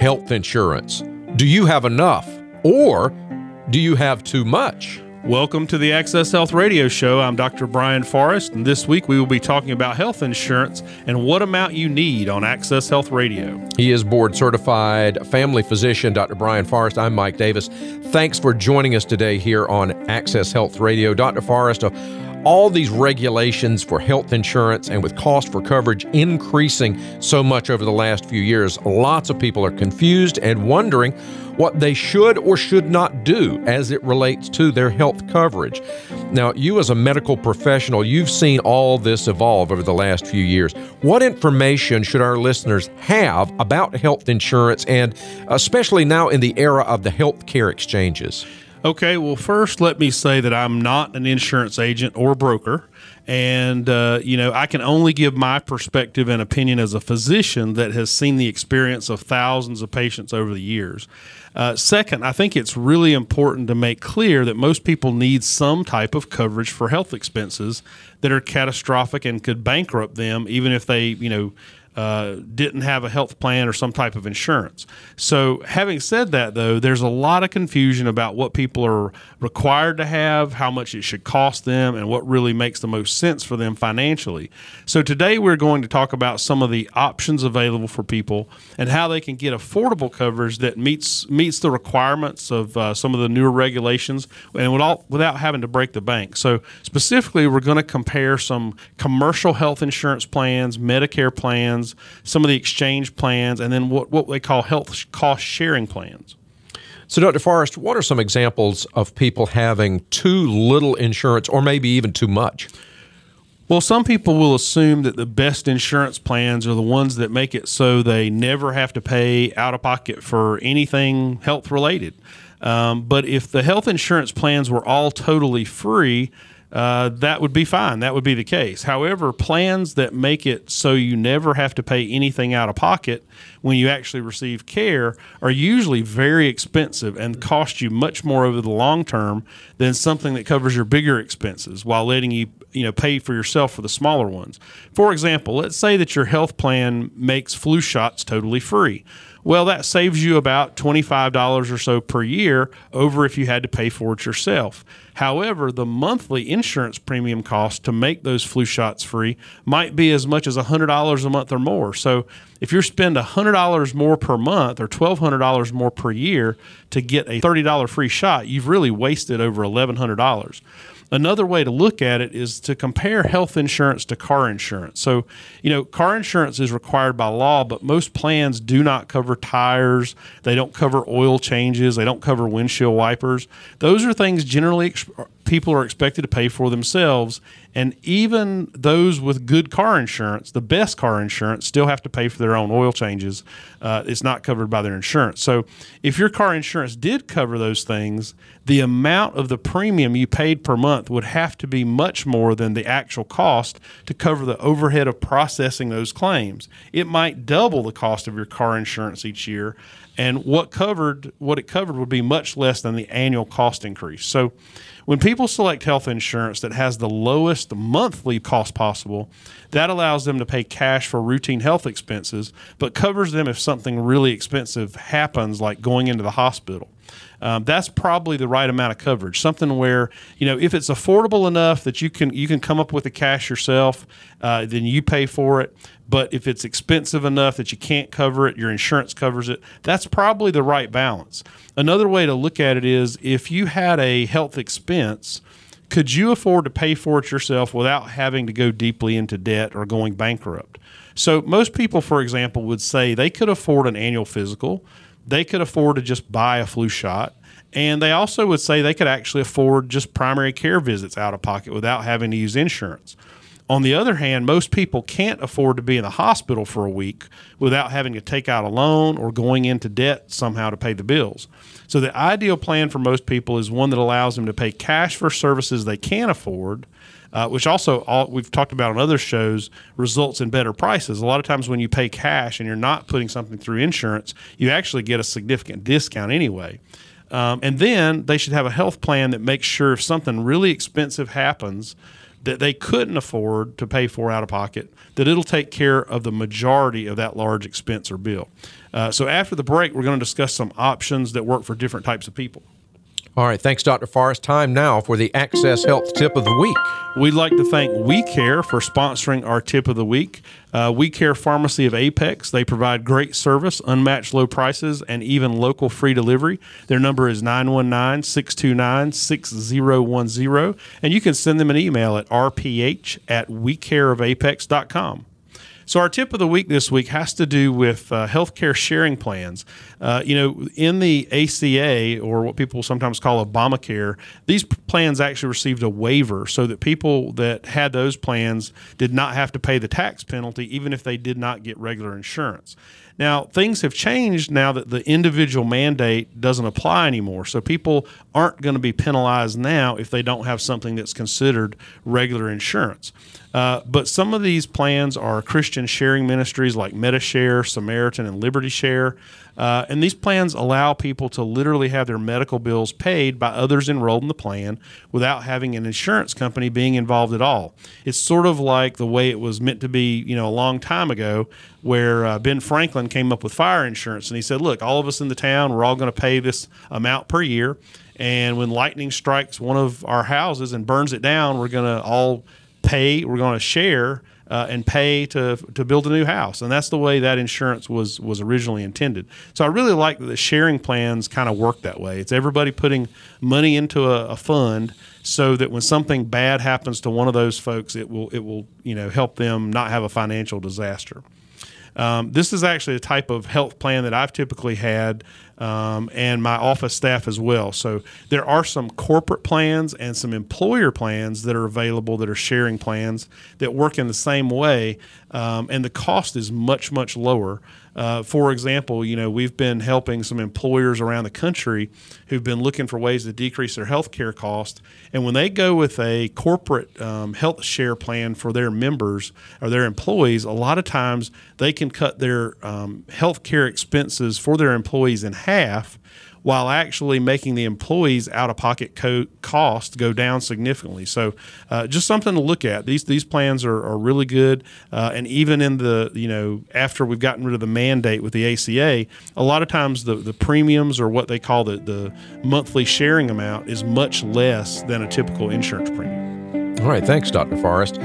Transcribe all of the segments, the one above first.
health insurance. Do you have enough or do you have too much? Welcome to the Access Health Radio Show. I'm Dr. Brian Forrest, and this week we will be talking about health insurance and what amount you need on Access Health Radio. He is board certified family physician, Dr. Brian Forrest. I'm Mike Davis. Thanks for joining us today here on Access Health Radio. Dr. Forrest, all these regulations for health insurance and with cost for coverage increasing so much over the last few years, lots of people are confused and wondering what they should or should not do as it relates to their health coverage. Now, you as a medical professional, you've seen all this evolve over the last few years. What information should our listeners have about health insurance and especially now in the era of the healthcare exchanges? Okay, well, first, let me say that I'm not an insurance agent or broker. And, uh, you know, I can only give my perspective and opinion as a physician that has seen the experience of thousands of patients over the years. Uh, second, I think it's really important to make clear that most people need some type of coverage for health expenses that are catastrophic and could bankrupt them, even if they, you know, uh, didn't have a health plan or some type of insurance. So, having said that, though, there's a lot of confusion about what people are required to have, how much it should cost them, and what really makes the most sense for them financially. So, today we're going to talk about some of the options available for people and how they can get affordable coverage that meets meets the requirements of uh, some of the newer regulations and without without having to break the bank. So, specifically, we're going to compare some commercial health insurance plans, Medicare plans plans, some of the exchange plans, and then what, what they call health cost sharing plans. So, Dr. Forrest, what are some examples of people having too little insurance or maybe even too much? Well, some people will assume that the best insurance plans are the ones that make it so they never have to pay out of pocket for anything health related. Um, but if the health insurance plans were all totally free, uh, that would be fine. That would be the case. However, plans that make it so you never have to pay anything out of pocket when you actually receive care are usually very expensive and cost you much more over the long term than something that covers your bigger expenses while letting you you know pay for yourself for the smaller ones. For example, let's say that your health plan makes flu shots totally free. Well, that saves you about $25 or so per year over if you had to pay for it yourself. However, the monthly insurance premium cost to make those flu shots free might be as much as $100 a month or more. So, if you spend $100 more per month or $1,200 more per year to get a $30 free shot, you've really wasted over $1,100. Another way to look at it is to compare health insurance to car insurance. So, you know, car insurance is required by law, but most plans do not cover tires, they don't cover oil changes, they don't cover windshield wipers. Those are things generally people are expected to pay for themselves. And even those with good car insurance, the best car insurance, still have to pay for their own oil changes. Uh, it's not covered by their insurance. So if your car insurance did cover those things, the amount of the premium you paid per month would have to be much more than the actual cost to cover the overhead of processing those claims. It might double the cost of your car insurance each year and what covered what it covered would be much less than the annual cost increase. So when people select health insurance that has the lowest monthly cost possible, that allows them to pay cash for routine health expenses, but covers them if something really expensive happens, like going into the hospital. Um, that's probably the right amount of coverage. Something where you know if it's affordable enough that you can you can come up with the cash yourself, uh, then you pay for it. But if it's expensive enough that you can't cover it, your insurance covers it. That's probably the right balance. Another way to look at it is if you had a health expense, could you afford to pay for it yourself without having to go deeply into debt or going bankrupt? So, most people, for example, would say they could afford an annual physical, they could afford to just buy a flu shot, and they also would say they could actually afford just primary care visits out of pocket without having to use insurance. On the other hand, most people can't afford to be in the hospital for a week without having to take out a loan or going into debt somehow to pay the bills. So, the ideal plan for most people is one that allows them to pay cash for services they can afford. Uh, which also all, we've talked about on other shows results in better prices. A lot of times when you pay cash and you're not putting something through insurance, you actually get a significant discount anyway. Um, and then they should have a health plan that makes sure if something really expensive happens, that they couldn't afford to pay for out of pocket, that it'll take care of the majority of that large expense or bill. Uh, so after the break, we're going to discuss some options that work for different types of people. All right, thanks, Dr. Forrest. Time now for the Access Health Tip of the Week. We'd like to thank We Care for sponsoring our tip of the week. Uh, we Care Pharmacy of Apex. They provide great service, unmatched low prices, and even local free delivery. Their number is 919 629 6010, and you can send them an email at rph at wecareofapex.com. So, our tip of the week this week has to do with uh, healthcare sharing plans. Uh, you know, in the ACA, or what people sometimes call Obamacare, these plans actually received a waiver so that people that had those plans did not have to pay the tax penalty, even if they did not get regular insurance. Now, things have changed now that the individual mandate doesn't apply anymore. So people aren't going to be penalized now if they don't have something that's considered regular insurance. Uh, but some of these plans are Christian sharing ministries like Medi-Share, Samaritan, and Liberty Share. Uh, and these plans allow people to literally have their medical bills paid by others enrolled in the plan without having an insurance company being involved at all. It's sort of like the way it was meant to be, you know, a long time ago, where uh, Ben Franklin came up with fire insurance, and he said, "Look, all of us in the town, we're all going to pay this amount per year." And when lightning strikes one of our houses and burns it down, we're going to all pay, we're going to share uh, and pay to to build a new house, and that's the way that insurance was was originally intended. So I really like that the sharing plans kind of work that way. It's everybody putting money into a, a, fund so that when something bad happens to one of those folks, it will it will you know help them not have a financial disaster. Um, this is actually a type of health plan that I've typically had um, and my office staff as well. So there are some corporate plans and some employer plans that are available that are sharing plans that work in the same way, um, and the cost is much, much lower. Uh, for example, you know, we've been helping some employers around the country who've been looking for ways to decrease their health care cost. And when they go with a corporate um, health share plan for their members or their employees, a lot of times they can cut their um, health care expenses for their employees in half while actually making the employees out of pocket co- cost go down significantly. So, uh, just something to look at. These these plans are, are really good, uh, and even in the you know after we've gotten rid of the mandate with the ACA, a lot of times the the premiums or what they call the the monthly sharing amount is much less than a typical insurance premium. All right, thanks, Dr. Forrest.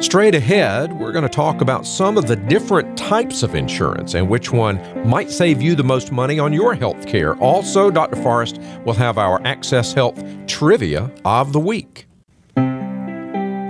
Straight ahead, we're going to talk about some of the different types of insurance and which one might save you the most money on your health care. Also, Dr. Forrest will have our Access Health Trivia of the Week.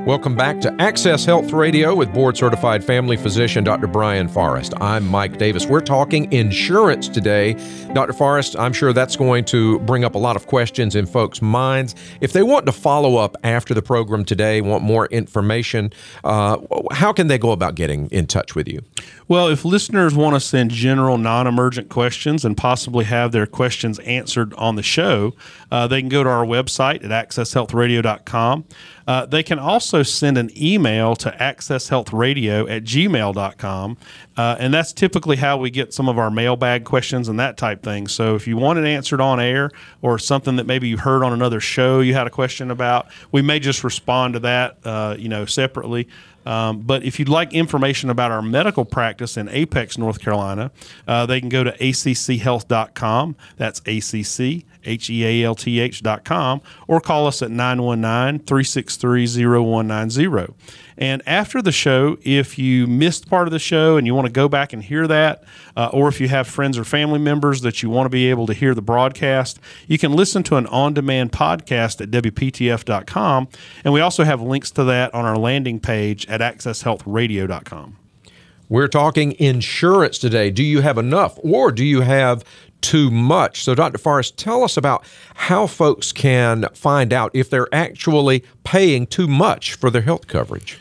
Welcome back to Access Health Radio with board certified family physician Dr. Brian Forrest. I'm Mike Davis. We're talking insurance today. Dr. Forrest, I'm sure that's going to bring up a lot of questions in folks' minds. If they want to follow up after the program today, want more information, uh, how can they go about getting in touch with you? Well, if listeners want to send general non emergent questions and possibly have their questions answered on the show, uh, they can go to our website at accesshealthradio.com. Uh, they can also send an email to accesshealthradio at gmail.com. Uh, and that's typically how we get some of our mailbag questions and that type thing. So if you want it answered on air or something that maybe you heard on another show you had a question about, we may just respond to that, uh, you know, separately. Um, but if you'd like information about our medical practice in Apex, North Carolina, uh, they can go to acchealth.com. That's ACC, H E A L T H dot com, or call us at 919 363 0190. And after the show, if you missed part of the show and you want to go back and hear that, uh, or if you have friends or family members that you want to be able to hear the broadcast, you can listen to an on demand podcast at WPTF.com. And we also have links to that on our landing page at AccessHealthRadio.com. We're talking insurance today. Do you have enough or do you have too much? So, Dr. Forrest, tell us about how folks can find out if they're actually paying too much for their health coverage.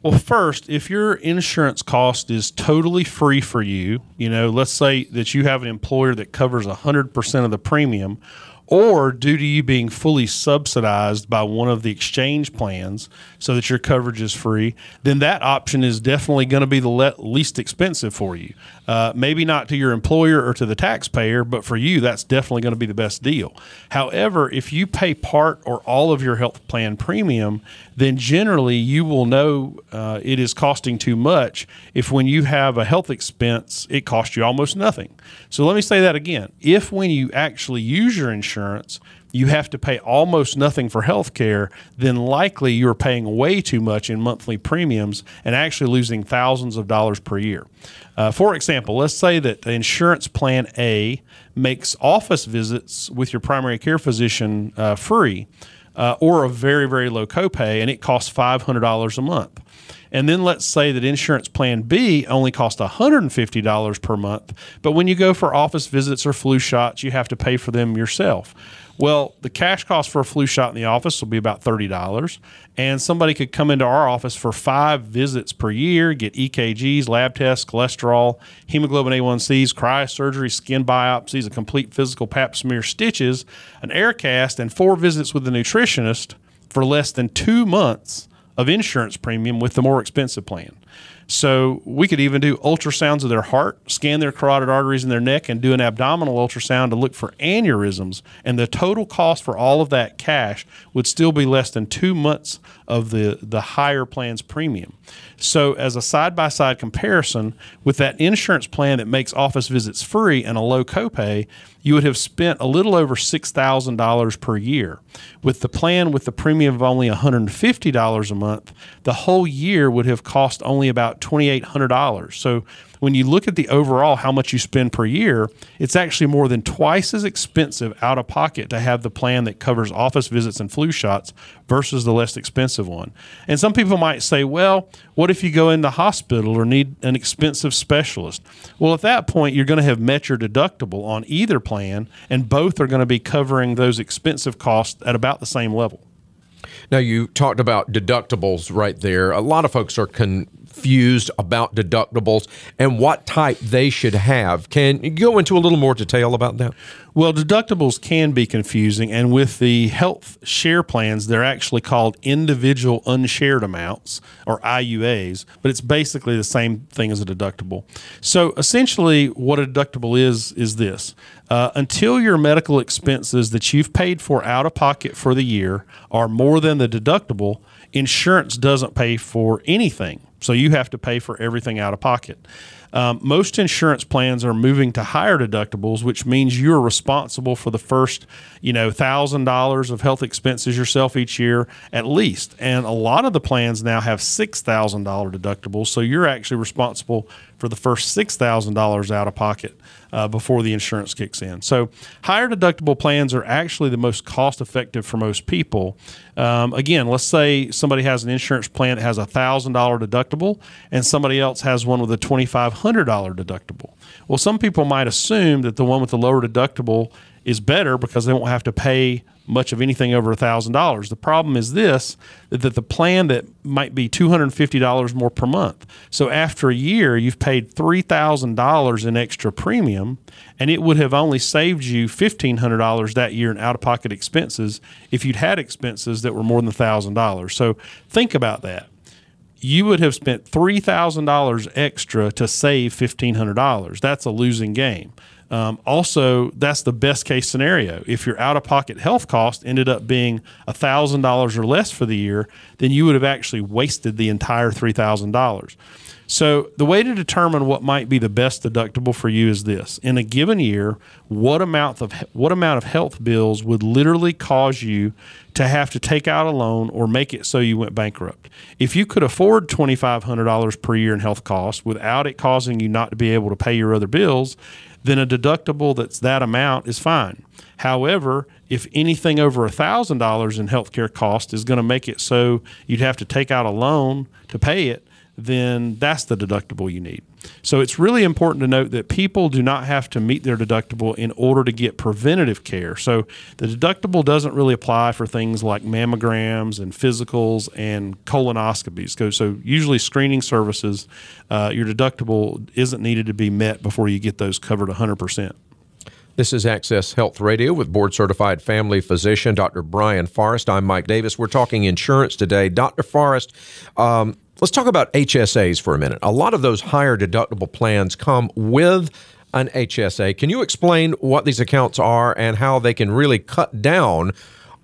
Well, first, if your insurance cost is totally free for you, you know, let's say that you have an employer that covers 100% of the premium, or due to you being fully subsidized by one of the exchange plans so that your coverage is free, then that option is definitely going to be the le- least expensive for you. Uh, maybe not to your employer or to the taxpayer, but for you, that's definitely going to be the best deal. However, if you pay part or all of your health plan premium, then generally you will know uh, it is costing too much if when you have a health expense, it costs you almost nothing. So let me say that again. If when you actually use your insurance, you have to pay almost nothing for health care, then likely you're paying way too much in monthly premiums and actually losing thousands of dollars per year. Uh, for example, let's say that insurance plan A makes office visits with your primary care physician uh, free uh, or a very, very low copay, and it costs $500 a month. And then let's say that insurance plan B only costs $150 per month, but when you go for office visits or flu shots, you have to pay for them yourself. Well, the cash cost for a flu shot in the office will be about $30. And somebody could come into our office for five visits per year, get EKGs, lab tests, cholesterol, hemoglobin A1Cs, cryosurgery, skin biopsies, a complete physical pap smear, stitches, an air cast, and four visits with the nutritionist for less than two months of insurance premium with the more expensive plan. So we could even do ultrasounds of their heart, scan their carotid arteries in their neck, and do an abdominal ultrasound to look for aneurysms. And the total cost for all of that cash would still be less than two months of the, the higher plan's premium. So, as a side by side comparison, with that insurance plan that makes office visits free and a low copay, you would have spent a little over $6,000 per year. With the plan with the premium of only $150 a month, the whole year would have cost only about $2,800. So, when you look at the overall how much you spend per year, it's actually more than twice as expensive out of pocket to have the plan that covers office visits and flu shots versus the less expensive one. And some people might say, well, what if you go in the hospital or need an expensive specialist? Well, at that point, you're going to have met your deductible on either plan, and both are going to be covering those expensive costs at about the same level. Now, you talked about deductibles right there. A lot of folks are con- confused about deductibles and what type they should have. Can you go into a little more detail about that? Well, deductibles can be confusing, and with the health share plans, they're actually called individual unshared amounts or IUAs, but it's basically the same thing as a deductible. So essentially, what a deductible is is this uh, until your medical expenses that you've paid for out of pocket for the year are more than the deductible, insurance doesn't pay for anything. So you have to pay for everything out of pocket. Um, most insurance plans are moving to higher deductibles, which means you're responsible for the first, you know, thousand dollars of health expenses yourself each year at least. And a lot of the plans now have six thousand dollar deductibles, so you're actually responsible for the first $6,000 out of pocket uh, before the insurance kicks in. So, higher deductible plans are actually the most cost effective for most people. Um, again, let's say somebody has an insurance plan that has a $1,000 deductible and somebody else has one with a $2,500 deductible. Well, some people might assume that the one with the lower deductible is better because they won't have to pay much of anything over $1,000. The problem is this that the plan that might be $250 more per month. So after a year, you've paid $3,000 in extra premium, and it would have only saved you $1,500 that year in out of pocket expenses if you'd had expenses that were more than $1,000. So think about that you would have spent $3,000 extra to save $1,500. That's a losing game. Um, also, that's the best case scenario. If your out of pocket health cost ended up being $1,000 or less for the year, then you would have actually wasted the entire $3,000. So, the way to determine what might be the best deductible for you is this. In a given year, what amount of what amount of health bills would literally cause you to have to take out a loan or make it so you went bankrupt? If you could afford $2500 per year in health costs without it causing you not to be able to pay your other bills, then a deductible that's that amount is fine. However, if anything over $1,000 in healthcare cost is going to make it so you'd have to take out a loan to pay it, then that's the deductible you need. So it's really important to note that people do not have to meet their deductible in order to get preventative care. So the deductible doesn't really apply for things like mammograms and physicals and colonoscopies. So usually screening services, uh, your deductible isn't needed to be met before you get those covered 100%. This is Access Health Radio with board certified family physician Dr. Brian Forrest. I'm Mike Davis. We're talking insurance today. Dr. Forrest, um, Let's talk about HSAs for a minute. A lot of those higher deductible plans come with an HSA. Can you explain what these accounts are and how they can really cut down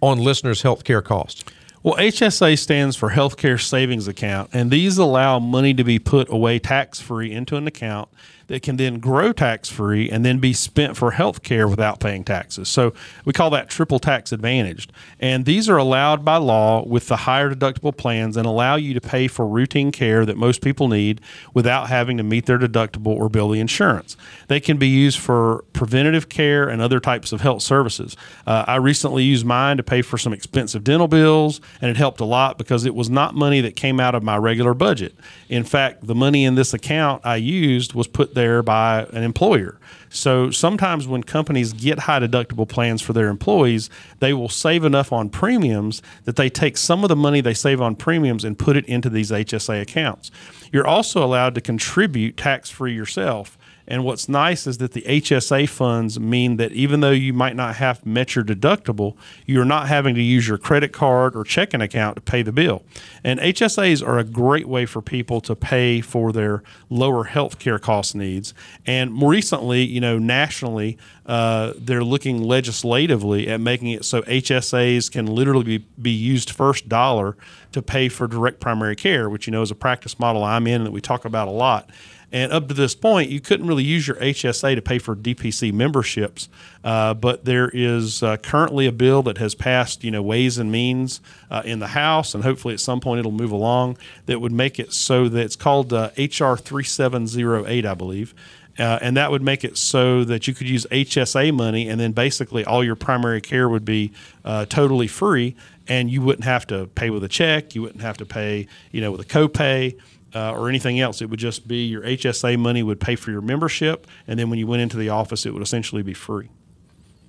on listeners' health care costs? Well, HSA stands for Healthcare Savings Account, and these allow money to be put away tax free into an account that can then grow tax free and then be spent for health care without paying taxes. So we call that triple tax advantaged. And these are allowed by law with the higher deductible plans and allow you to pay for routine care that most people need without having to meet their deductible or bill the insurance. They can be used for preventative care and other types of health services. Uh, I recently used mine to pay for some expensive dental bills, and it helped a lot because it was not money that came out of my regular budget. In fact, the money in this account I used was put there by an employer. So sometimes when companies get high deductible plans for their employees, they will save enough on premiums that they take some of the money they save on premiums and put it into these HSA accounts. You're also allowed to contribute tax free yourself. And what's nice is that the HSA funds mean that even though you might not have met your deductible, you're not having to use your credit card or checking account to pay the bill. And HSAs are a great way for people to pay for their lower health care cost needs. And more recently, you know, nationally, uh, they're looking legislatively at making it so HSAs can literally be, be used first dollar to pay for direct primary care, which you know is a practice model I'm in that we talk about a lot. And up to this point, you couldn't really use your HSA to pay for DPC memberships. Uh, but there is uh, currently a bill that has passed, you know, Ways and Means uh, in the House, and hopefully at some point it'll move along that would make it so that it's called HR uh, 3708, I believe. Uh, and that would make it so that you could use HSA money, and then basically all your primary care would be uh, totally free, and you wouldn't have to pay with a check, you wouldn't have to pay, you know, with a copay uh, or anything else. It would just be your HSA money would pay for your membership, and then when you went into the office, it would essentially be free.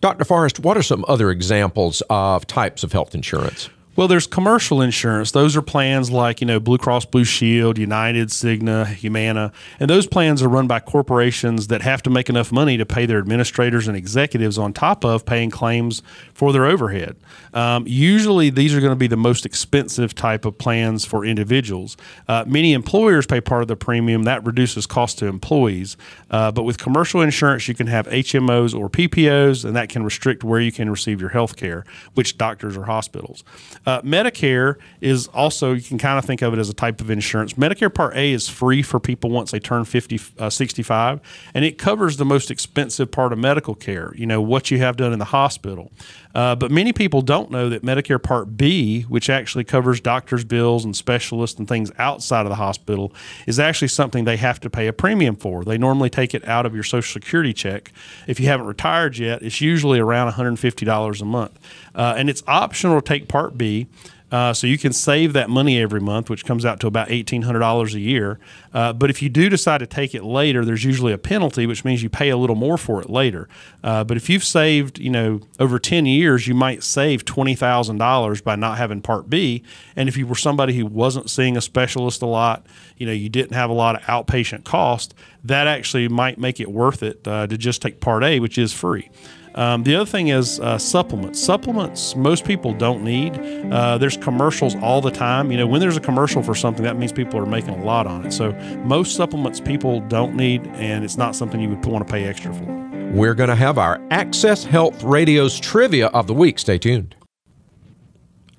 Dr. Forrest, what are some other examples of types of health insurance? Well, there's commercial insurance. Those are plans like, you know, Blue Cross Blue Shield, United, Cigna, Humana. And those plans are run by corporations that have to make enough money to pay their administrators and executives on top of paying claims for their overhead. Um, usually, these are going to be the most expensive type of plans for individuals. Uh, many employers pay part of the premium. That reduces cost to employees. Uh, but with commercial insurance, you can have HMOs or PPOs, and that can restrict where you can receive your health care, which doctors or hospitals. Uh, Medicare is also, you can kind of think of it as a type of insurance. Medicare Part A is free for people once they turn 50, uh, 65, and it covers the most expensive part of medical care, you know, what you have done in the hospital. Uh, but many people don't know that Medicare Part B, which actually covers doctors' bills and specialists and things outside of the hospital, is actually something they have to pay a premium for. They normally take it out of your Social Security check. If you haven't retired yet, it's usually around $150 a month. Uh, and it's optional to take Part B. Uh, so you can save that money every month, which comes out to about eighteen hundred dollars a year. Uh, but if you do decide to take it later, there's usually a penalty, which means you pay a little more for it later. Uh, but if you've saved, you know, over ten years, you might save twenty thousand dollars by not having Part B. And if you were somebody who wasn't seeing a specialist a lot, you know, you didn't have a lot of outpatient cost, that actually might make it worth it uh, to just take Part A, which is free. Um, the other thing is uh, supplements. Supplements most people don't need. Uh, there's commercials all the time. You know, when there's a commercial for something, that means people are making a lot on it. So most supplements people don't need, and it's not something you would want to pay extra for. We're going to have our Access Health Radio's trivia of the week. Stay tuned.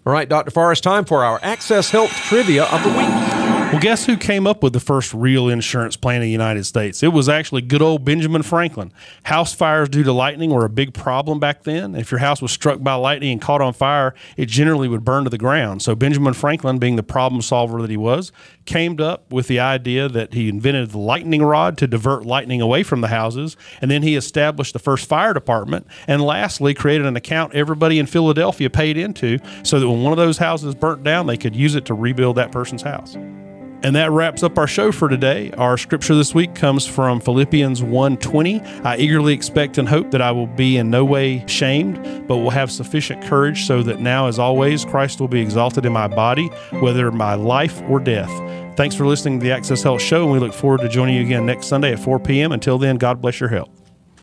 All right, Dr. Forrest, time for our Access Health trivia of the week. Well, guess who came up with the first real insurance plan in the United States? It was actually good old Benjamin Franklin. House fires due to lightning were a big problem back then. If your house was struck by lightning and caught on fire, it generally would burn to the ground. So Benjamin Franklin, being the problem solver that he was, came up with the idea that he invented the lightning rod to divert lightning away from the houses, and then he established the first fire department, and lastly created an account everybody in Philadelphia paid into so that when one of those houses burnt down, they could use it to rebuild that person's house. And that wraps up our show for today. Our scripture this week comes from Philippians 1:20. I eagerly expect and hope that I will be in no way shamed, but will have sufficient courage so that now as always Christ will be exalted in my body, whether by life or death. Thanks for listening to the Access Health Show, and we look forward to joining you again next Sunday at 4 p.m. Until then, God bless your health.